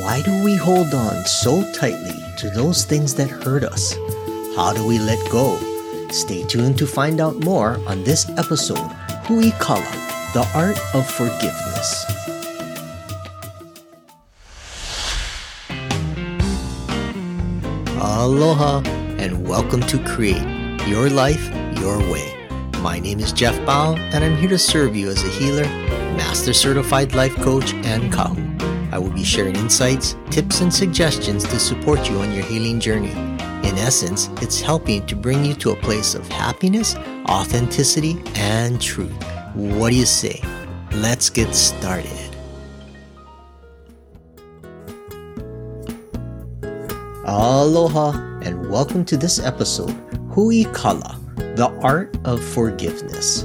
Why do we hold on so tightly to those things that hurt us? How do we let go? Stay tuned to find out more on this episode, Hui Kala, the art of forgiveness. Aloha and welcome to Create Your Life Your Way. My name is Jeff Bao and I'm here to serve you as a healer, master certified life coach, and kahu. I will be sharing insights, tips, and suggestions to support you on your healing journey. In essence, it's helping to bring you to a place of happiness, authenticity, and truth. What do you say? Let's get started. Aloha and welcome to this episode, Hui Kala, the art of forgiveness.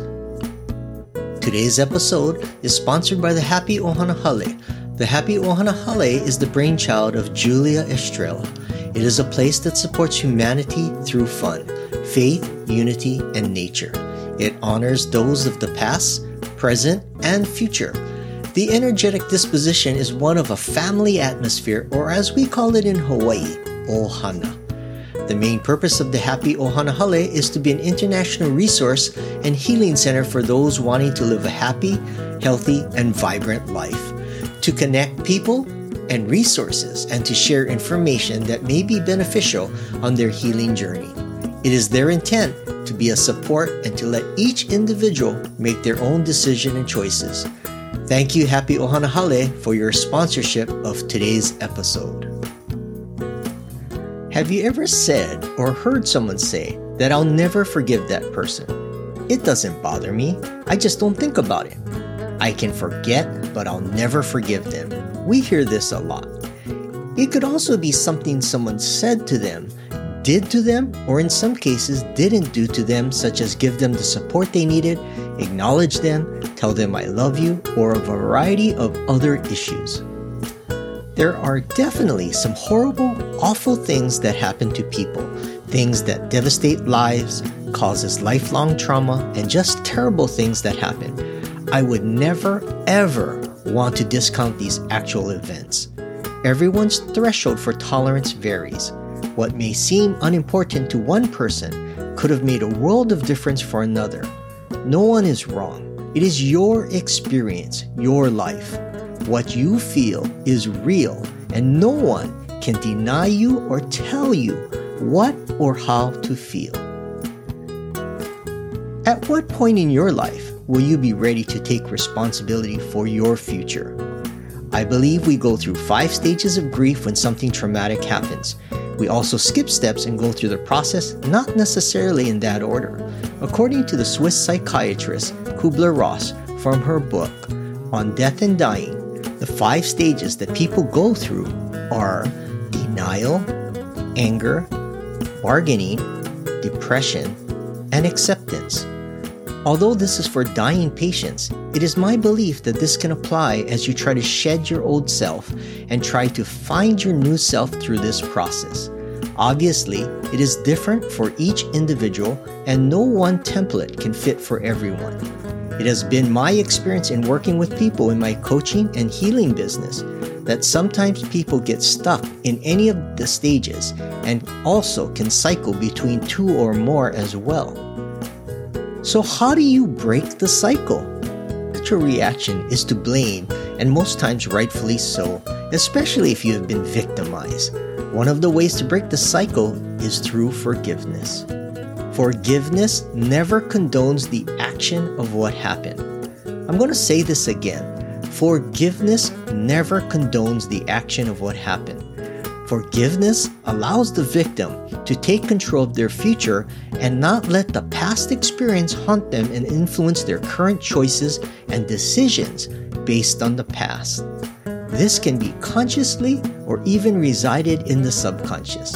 Today's episode is sponsored by the Happy Ohana Hale. The Happy Ohana Hale is the brainchild of Julia Estrella. It is a place that supports humanity through fun, faith, unity, and nature. It honors those of the past, present, and future. The energetic disposition is one of a family atmosphere, or as we call it in Hawaii, Ohana. The main purpose of the Happy Ohana Hale is to be an international resource and healing center for those wanting to live a happy, healthy, and vibrant life. To connect people and resources and to share information that may be beneficial on their healing journey. It is their intent to be a support and to let each individual make their own decision and choices. Thank you, Happy Ohana Hale, for your sponsorship of today's episode. Have you ever said or heard someone say that I'll never forgive that person? It doesn't bother me, I just don't think about it. I can forget, but I'll never forgive them. We hear this a lot. It could also be something someone said to them, did to them, or in some cases didn't do to them, such as give them the support they needed, acknowledge them, tell them I love you, or a variety of other issues. There are definitely some horrible, awful things that happen to people, things that devastate lives, causes lifelong trauma, and just terrible things that happen. I would never, ever want to discount these actual events. Everyone's threshold for tolerance varies. What may seem unimportant to one person could have made a world of difference for another. No one is wrong. It is your experience, your life. What you feel is real, and no one can deny you or tell you what or how to feel. At what point in your life will you be ready to take responsibility for your future? I believe we go through five stages of grief when something traumatic happens. We also skip steps and go through the process not necessarily in that order. According to the Swiss psychiatrist Kubler Ross from her book On Death and Dying, the five stages that people go through are denial, anger, bargaining, depression, and acceptance. Although this is for dying patients, it is my belief that this can apply as you try to shed your old self and try to find your new self through this process. Obviously, it is different for each individual, and no one template can fit for everyone. It has been my experience in working with people in my coaching and healing business that sometimes people get stuck in any of the stages and also can cycle between two or more as well. So, how do you break the cycle? Natural reaction is to blame, and most times rightfully so, especially if you have been victimized. One of the ways to break the cycle is through forgiveness. Forgiveness never condones the action of what happened. I'm going to say this again. Forgiveness never condones the action of what happened. Forgiveness allows the victim to take control of their future and not let the past experience haunt them and influence their current choices and decisions based on the past. This can be consciously or even resided in the subconscious.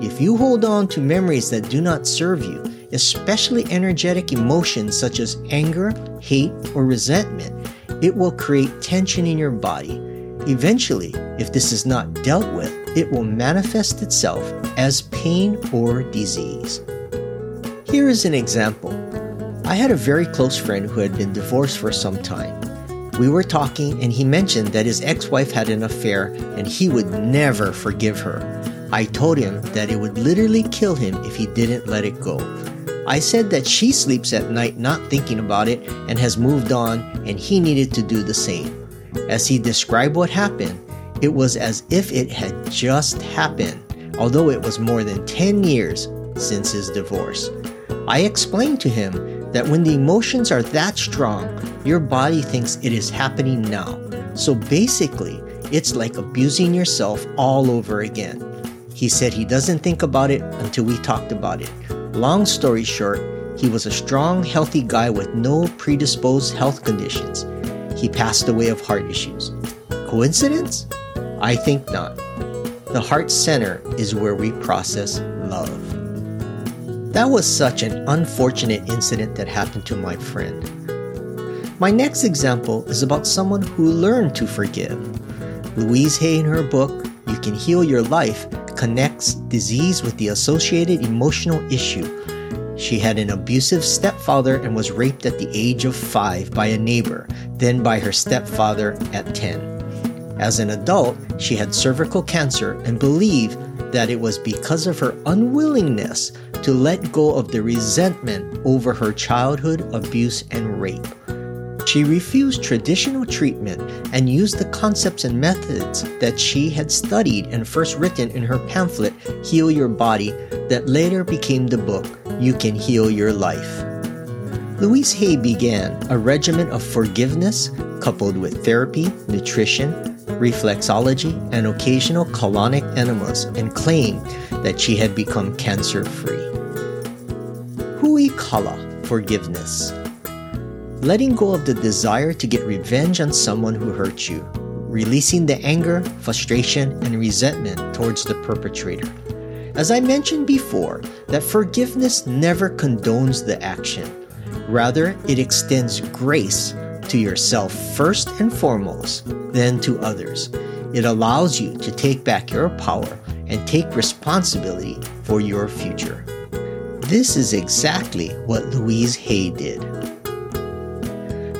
If you hold on to memories that do not serve you, especially energetic emotions such as anger, hate, or resentment, it will create tension in your body. Eventually, if this is not dealt with, it will manifest itself as pain or disease. Here is an example. I had a very close friend who had been divorced for some time. We were talking, and he mentioned that his ex wife had an affair and he would never forgive her. I told him that it would literally kill him if he didn't let it go. I said that she sleeps at night not thinking about it and has moved on, and he needed to do the same. As he described what happened, it was as if it had just happened, although it was more than 10 years since his divorce. I explained to him that when the emotions are that strong, your body thinks it is happening now. So basically, it's like abusing yourself all over again. He said he doesn't think about it until we talked about it. Long story short, he was a strong, healthy guy with no predisposed health conditions. He passed away of heart issues. Coincidence? I think not. The heart center is where we process love. That was such an unfortunate incident that happened to my friend. My next example is about someone who learned to forgive. Louise Hay, in her book, You Can Heal Your Life, connects disease with the associated emotional issue. She had an abusive stepfather and was raped at the age of five by a neighbor, then by her stepfather at 10. As an adult, she had cervical cancer and believed that it was because of her unwillingness to let go of the resentment over her childhood abuse and rape. She refused traditional treatment and used the concepts and methods that she had studied and first written in her pamphlet, Heal Your Body, that later became the book, You Can Heal Your Life. Louise Hay began a regimen of forgiveness coupled with therapy, nutrition, reflexology, and occasional colonic enemas and claimed that she had become cancer free. Hui Kala, forgiveness letting go of the desire to get revenge on someone who hurt you, releasing the anger, frustration, and resentment towards the perpetrator. As I mentioned before, that forgiveness never condones the action. Rather, it extends grace to yourself first and foremost, then to others. It allows you to take back your power and take responsibility for your future. This is exactly what Louise Hay did.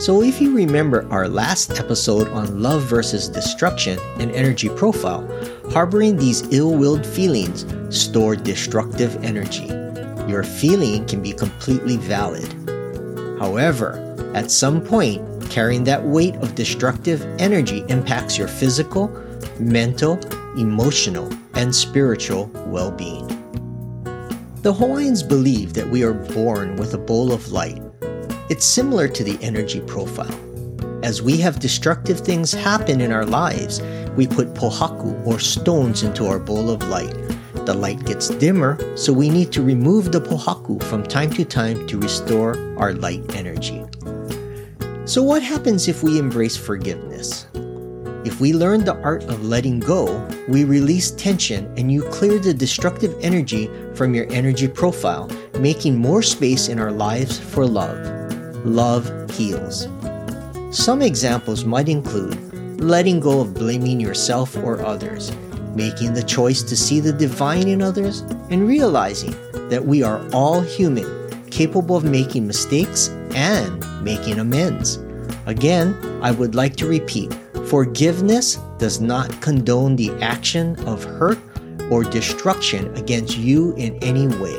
So, if you remember our last episode on love versus destruction and energy profile, harboring these ill willed feelings store destructive energy. Your feeling can be completely valid. However, at some point, carrying that weight of destructive energy impacts your physical, mental, emotional, and spiritual well being. The Hawaiians believe that we are born with a bowl of light it's similar to the energy profile. As we have destructive things happen in our lives, we put pohaku or stones into our bowl of light. The light gets dimmer, so we need to remove the pohaku from time to time to restore our light energy. So, what happens if we embrace forgiveness? If we learn the art of letting go, we release tension and you clear the destructive energy from your energy profile, making more space in our lives for love love heals. Some examples might include letting go of blaming yourself or others, making the choice to see the divine in others, and realizing that we are all human, capable of making mistakes and making amends. Again, I would like to repeat forgiveness does not condone the action of hurt or destruction against you in any way.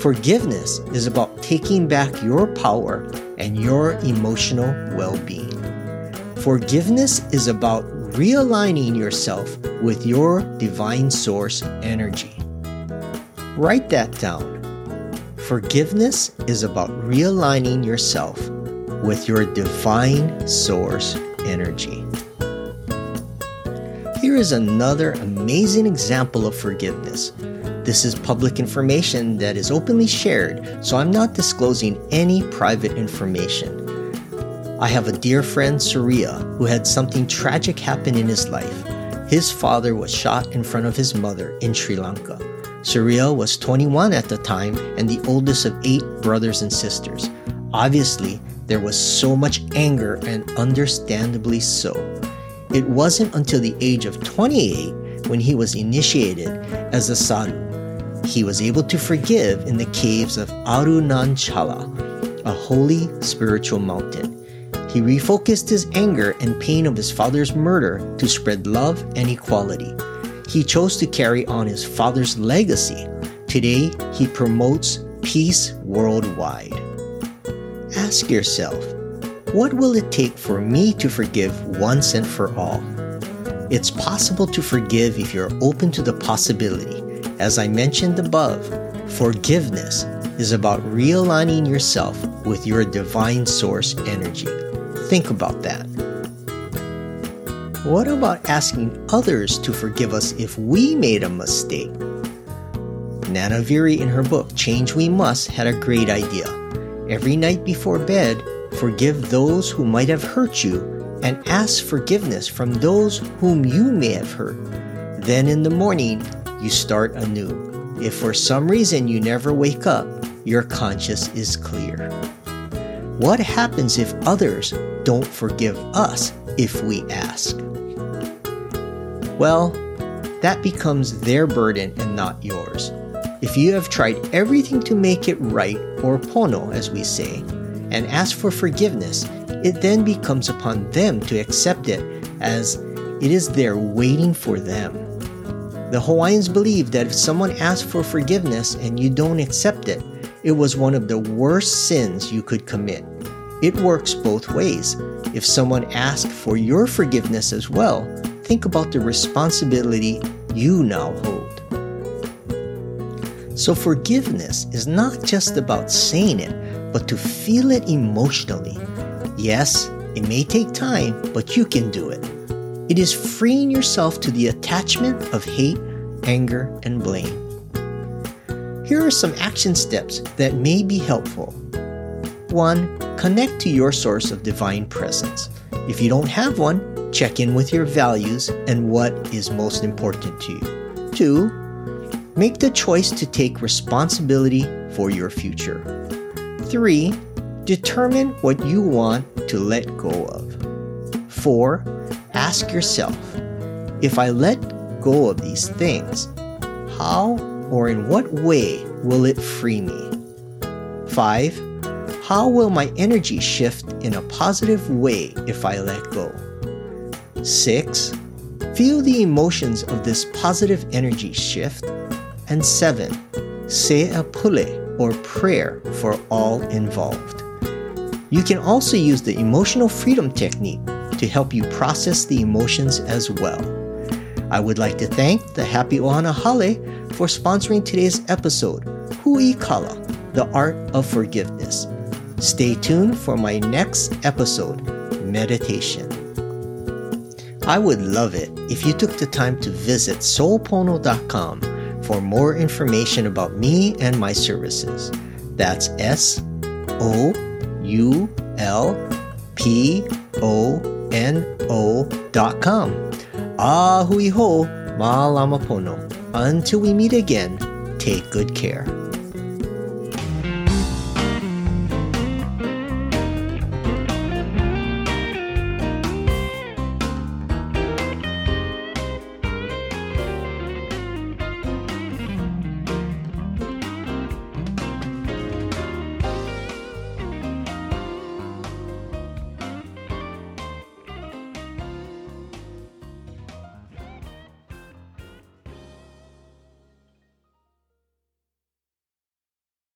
Forgiveness is about taking back your power and your emotional well being. Forgiveness is about realigning yourself with your divine source energy. Write that down. Forgiveness is about realigning yourself with your divine source energy. Here is another amazing example of forgiveness this is public information that is openly shared, so I'm not disclosing any private information. I have a dear friend, Surya, who had something tragic happen in his life. His father was shot in front of his mother in Sri Lanka. Surya was 21 at the time and the oldest of eight brothers and sisters. Obviously, there was so much anger and understandably so. It wasn't until the age of 28 when he was initiated as a sadhu, he was able to forgive in the caves of Arunachala, a holy spiritual mountain. He refocused his anger and pain of his father's murder to spread love and equality. He chose to carry on his father's legacy. Today, he promotes peace worldwide. Ask yourself, what will it take for me to forgive once and for all? It's possible to forgive if you're open to the possibility. As I mentioned above, forgiveness is about realigning yourself with your divine source energy. Think about that. What about asking others to forgive us if we made a mistake? Nana Veary, in her book Change We Must, had a great idea. Every night before bed, forgive those who might have hurt you and ask forgiveness from those whom you may have hurt. Then in the morning, you start anew. If for some reason you never wake up, your conscience is clear. What happens if others don't forgive us if we ask? Well, that becomes their burden and not yours. If you have tried everything to make it right, or pono as we say, and ask for forgiveness, it then becomes upon them to accept it as it is there waiting for them. The Hawaiians believe that if someone asks for forgiveness and you don't accept it, it was one of the worst sins you could commit. It works both ways. If someone asks for your forgiveness as well, think about the responsibility you now hold. So, forgiveness is not just about saying it, but to feel it emotionally. Yes, it may take time, but you can do it. It is freeing yourself to the attachment of hate, anger, and blame. Here are some action steps that may be helpful. 1. Connect to your source of divine presence. If you don't have one, check in with your values and what is most important to you. 2. Make the choice to take responsibility for your future. 3. Determine what you want to let go of. 4. Ask yourself if I let go of these things, how or in what way will it free me? 5. How will my energy shift in a positive way if I let go? 6. Feel the emotions of this positive energy shift. And 7. Say a pule or prayer for all involved. You can also use the emotional freedom technique to help you process the emotions as well. I would like to thank the Happy Ohana Hale for sponsoring today's episode, Hui Kala, the Art of Forgiveness. Stay tuned for my next episode, Meditation. I would love it if you took the time to visit soulpono.com for more information about me and my services. That's S O U L P O N O dot com. A hui hou, pono. Until we meet again, take good care.